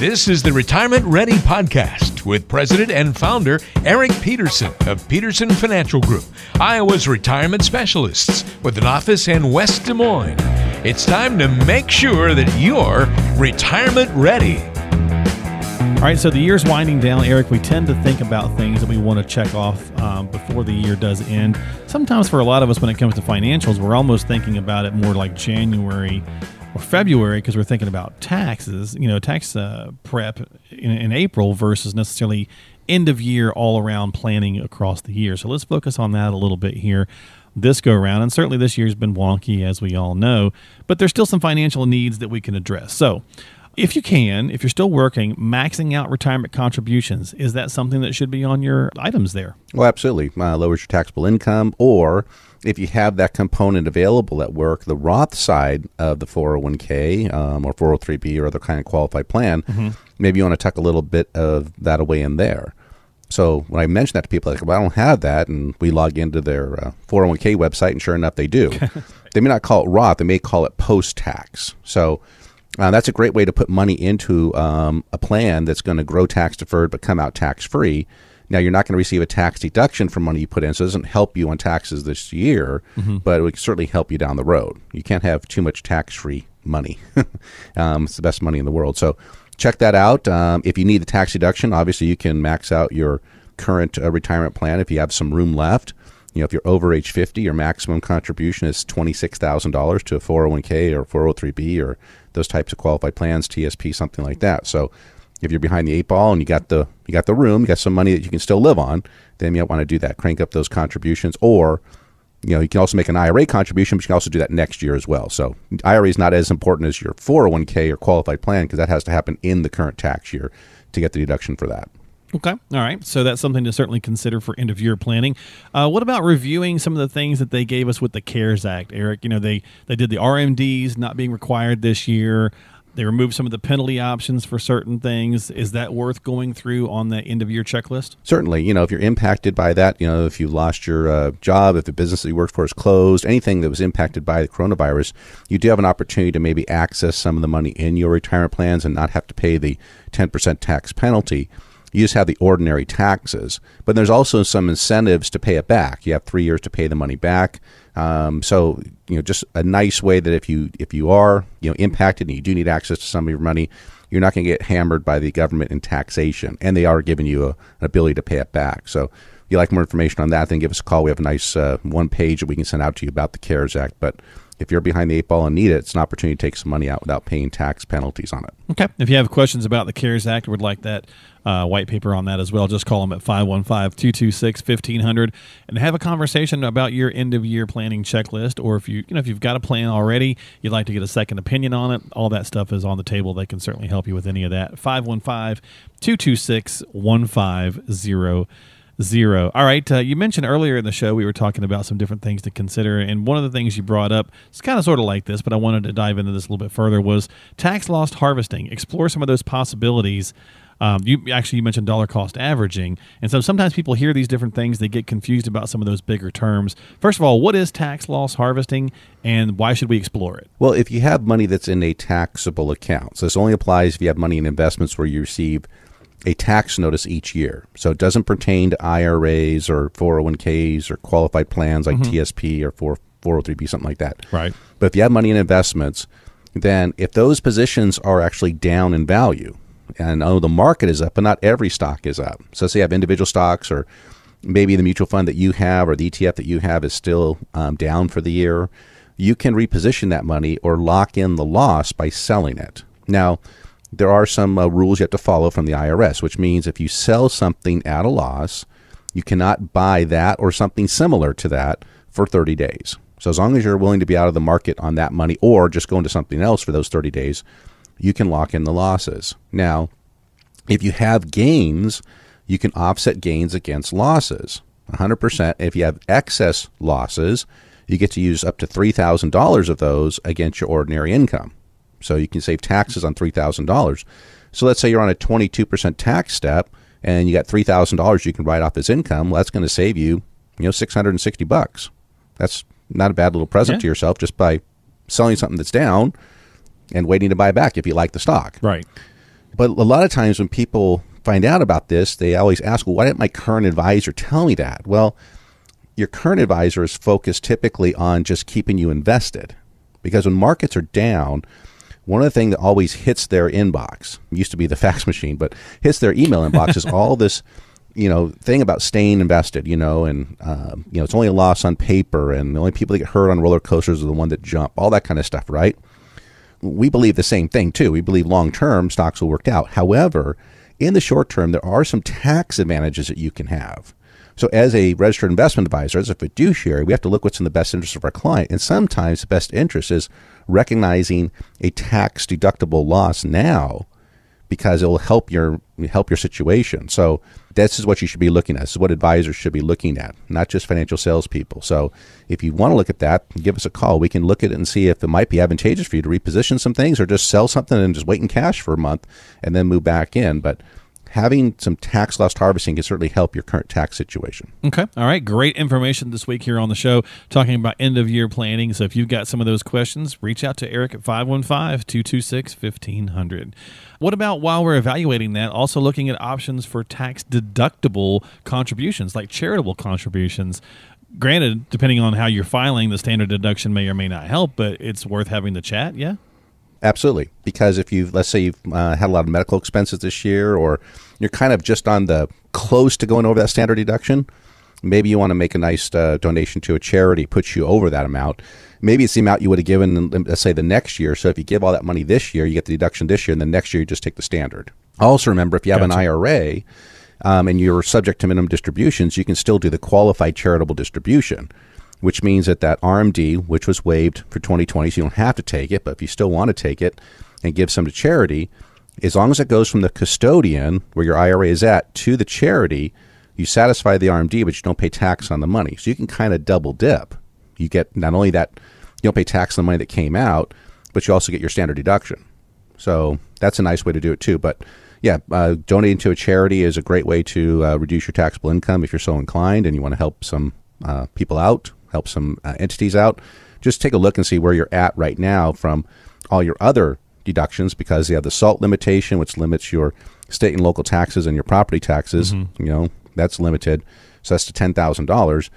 This is the Retirement Ready Podcast with President and Founder Eric Peterson of Peterson Financial Group, Iowa's retirement specialists with an office in West Des Moines. It's time to make sure that you're retirement ready. All right, so the year's winding down, Eric. We tend to think about things that we want to check off um, before the year does end. Sometimes, for a lot of us, when it comes to financials, we're almost thinking about it more like January or February because we're thinking about taxes, you know, tax uh, prep in, in April versus necessarily end of year all around planning across the year. So let's focus on that a little bit here this go around. And certainly this year's been wonky, as we all know, but there's still some financial needs that we can address. So, if you can, if you're still working, maxing out retirement contributions, is that something that should be on your items there? Well, absolutely. Uh, lowers your taxable income or if you have that component available at work, the Roth side of the 401k um, or 403b or other kind of qualified plan, mm-hmm. maybe you want to tuck a little bit of that away in there. So when I mention that to people, like, well, I don't have that, and we log into their uh, 401k website, and sure enough, they do. they may not call it Roth; they may call it post-tax. So uh, that's a great way to put money into um, a plan that's going to grow tax deferred but come out tax free. Now, you're not going to receive a tax deduction from money you put in, so it doesn't help you on taxes this year, mm-hmm. but it would certainly help you down the road. You can't have too much tax free money. um, it's the best money in the world. So check that out. Um, if you need the tax deduction, obviously you can max out your current uh, retirement plan if you have some room left. You know, if you're over age 50, your maximum contribution is $26,000 to a 401k or 403b or those types of qualified plans, TSP, something like that. So if you're behind the eight ball and you got the you got the room, you got some money that you can still live on, then you might want to do that. Crank up those contributions, or you know you can also make an IRA contribution, but you can also do that next year as well. So IRA is not as important as your 401k or qualified plan because that has to happen in the current tax year to get the deduction for that. Okay. All right. So that's something to certainly consider for end of year planning. Uh, what about reviewing some of the things that they gave us with the CARES Act, Eric? You know, they, they did the RMDs not being required this year. They removed some of the penalty options for certain things. Is that worth going through on the end of year checklist? Certainly. You know, if you're impacted by that, you know, if you lost your uh, job, if the business that you worked for is closed, anything that was impacted by the coronavirus, you do have an opportunity to maybe access some of the money in your retirement plans and not have to pay the 10% tax penalty. You just have the ordinary taxes, but there's also some incentives to pay it back. You have three years to pay the money back. Um, so you know, just a nice way that if you if you are you know impacted and you do need access to some of your money, you're not going to get hammered by the government in taxation, and they are giving you a, an ability to pay it back. So if you like more information on that, then give us a call. We have a nice uh, one page that we can send out to you about the CARES Act, but if you're behind the eight ball and need it, it's an opportunity to take some money out without paying tax penalties on it. Okay. If you have questions about the CARES Act would like that uh, white paper on that as well, just call them at 515 226 1500 and have a conversation about your end of year planning checklist. Or if, you, you know, if you've got a plan already, you'd like to get a second opinion on it, all that stuff is on the table. They can certainly help you with any of that. 515 226 1500 zero. All right. Uh, you mentioned earlier in the show we were talking about some different things to consider, and one of the things you brought up, it's kind of sort of like this, but I wanted to dive into this a little bit further, was tax loss harvesting. Explore some of those possibilities. Um, you actually you mentioned dollar cost averaging, and so sometimes people hear these different things, they get confused about some of those bigger terms. First of all, what is tax loss harvesting, and why should we explore it? Well, if you have money that's in a taxable account, so this only applies if you have money in investments where you receive a tax notice each year. So it doesn't pertain to IRAs or 401ks or qualified plans like mm-hmm. TSP or 4, 403b, something like that. Right. But if you have money in investments, then if those positions are actually down in value, and oh, the market is up, but not every stock is up. So say you have individual stocks or maybe the mutual fund that you have or the ETF that you have is still um, down for the year, you can reposition that money or lock in the loss by selling it. Now, there are some uh, rules you have to follow from the IRS, which means if you sell something at a loss, you cannot buy that or something similar to that for 30 days. So as long as you're willing to be out of the market on that money or just go into something else for those 30 days, you can lock in the losses. Now, if you have gains, you can offset gains against losses. 100%. If you have excess losses, you get to use up to $3,000 of those against your ordinary income. So you can save taxes on $3,000. So let's say you're on a 22% tax step and you got $3,000 you can write off as income. Well, that's going to save you, you know, 660 bucks. That's not a bad little present Yeah. to yourself just by selling something that's down and waiting to buy back if you like the stock. Right. But a lot of times when people find out about this, they always ask, well, why didn't my current advisor tell me that? Well, your current advisor is focused typically on just keeping you invested. Because when markets are down, one of the things that always hits their inbox used to be the fax machine, but hits their email inbox is all this, you know, thing about staying invested. You know, and um, you know it's only a loss on paper, and the only people that get hurt on roller coasters are the one that jump. All that kind of stuff, right? we believe the same thing too. We believe long term stocks will work out. However, in the short term, there are some tax advantages that you can have. So, as a registered investment advisor, as a fiduciary, we have to look what's in the best interest of our client. And sometimes the best interest is recognizing a tax deductible loss now because it will help your help your situation. So this is what you should be looking at. This is what advisors should be looking at, not just financial salespeople. So if you want to look at that, give us a call. We can look at it and see if it might be advantageous for you to reposition some things or just sell something and just wait in cash for a month and then move back in. But having some tax loss harvesting can certainly help your current tax situation. Okay. All right. Great information this week here on the show talking about end of year planning. So if you've got some of those questions, reach out to Eric at 515 226 1500. What about while we're evaluating that, also looking at options for tax deductible contributions like charitable contributions? Granted, depending on how you're filing, the standard deduction may or may not help, but it's worth having the chat. Yeah. Absolutely, because if you've let's say you've uh, had a lot of medical expenses this year, or you're kind of just on the close to going over that standard deduction, maybe you want to make a nice uh, donation to a charity, puts you over that amount. Maybe it's the amount you would have given, let's say, the next year. So if you give all that money this year, you get the deduction this year, and then next year you just take the standard. Also, remember if you have an IRA um, and you're subject to minimum distributions, you can still do the qualified charitable distribution which means that that RMD, which was waived for 2020, so you don't have to take it, but if you still want to take it and give some to charity, as long as it goes from the custodian, where your IRA is at, to the charity, you satisfy the RMD, but you don't pay tax on the money. So you can kind of double dip. You get not only that you don't pay tax on the money that came out, but you also get your standard deduction. So that's a nice way to do it too. But yeah, uh, donating to a charity is a great way to uh, reduce your taxable income if you're so inclined and you want to help some uh, people out, help some uh, entities out. Just take a look and see where you're at right now from all your other deductions because you have the SALT limitation, which limits your state and local taxes and your property taxes. You know, that's limited. So that's to $10,000.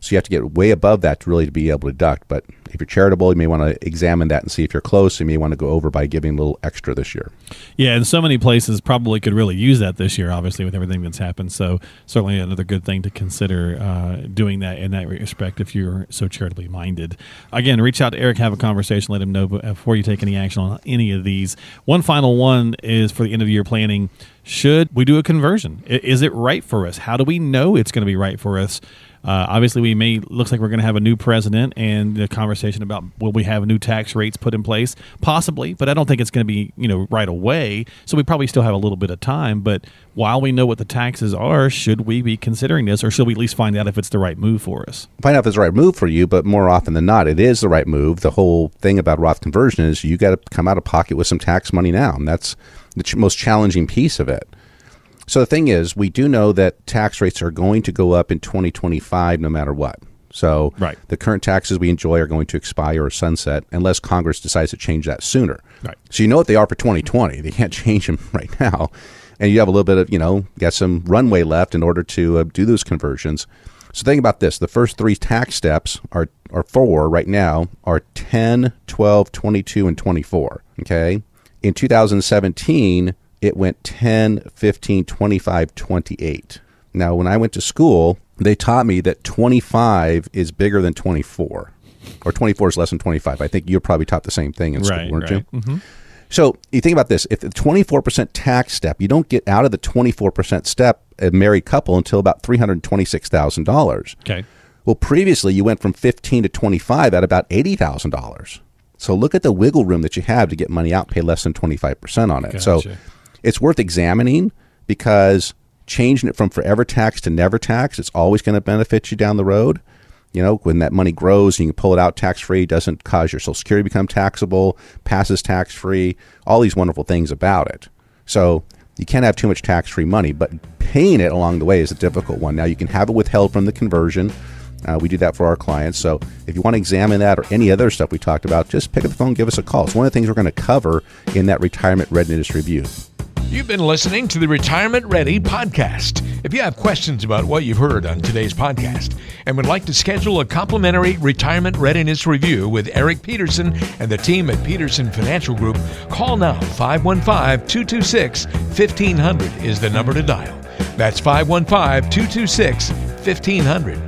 So you have to get way above that to really to be able to deduct. But if you're charitable, you may want to examine that and see if you're close. You may want to go over by giving a little extra this year. Yeah, and so many places probably could really use that this year, obviously, with everything that's happened. So, certainly another good thing to consider uh, doing that in that respect if you're so charitably minded. Again, reach out to Eric, have a conversation, let him know before you take any action on any of these. One final one is for the end of year planning. Should we do a conversion? Is it right for us? How do we know it's going to be right for us? Uh, obviously, we may looks like we're going to have a new president, and the conversation about will we have new tax rates put in place, possibly, but I don't think it's going to be you know right away. So we probably still have a little bit of time. But while we know what the taxes are, should we be considering this, or should we at least find out if it's the right move for us? Find out if it's the right move for you, but more often than not, it is the right move. The whole thing about Roth conversion is you got to come out of pocket with some tax money now, and that's the ch- most challenging piece of it. So the thing is, we do know that tax rates are going to go up in 2025 no matter what. So Right. the current taxes we enjoy are going to expire or sunset unless Congress decides to change that sooner. Right. So you know what they are for 2020. They can't change them right now. And you have a little bit of, you know, got some runway left in order to uh, do those conversions. So think about this. The first three tax steps are, are four right now are 10, 12, 22, and 24. Okay. In 2017, it went 10, 15, 25, 28. Now, when I went to school, they taught me that 25 is bigger than 24, or 24 is less than 25. I think you're probably taught the same thing in school, Right, weren't right. you? So you think about this: if the 24% tax step, you don't get out of the 24% step a married couple until about $326,000. Okay. Well, previously you went from 15 to 25 at about $80,000. So look at the wiggle room that you have to get money out, pay less than 25% on it. So it's worth examining because changing it from forever tax to never tax, it's always going to benefit you down the road. You know, when that money grows, you can pull it out tax free, doesn't cause your Social Security to become taxable, passes tax free, all these wonderful things about it. So you can't have too much tax free money, but paying it along the way is a difficult one. Now, you can have it withheld from the conversion. Uh, we do that for our clients. So if you want to examine that or any other stuff we talked about, just pick up the phone, give us a call. It's one of the things we're going to cover in that retirement readiness review. You've been listening to the Retirement Ready podcast. If you have questions about what you've heard on today's podcast and would like to schedule a complimentary retirement readiness review with Eric Peterson and the team at Peterson Financial Group, call now 515 226 1500 is the number to dial. That's 515 226 1500.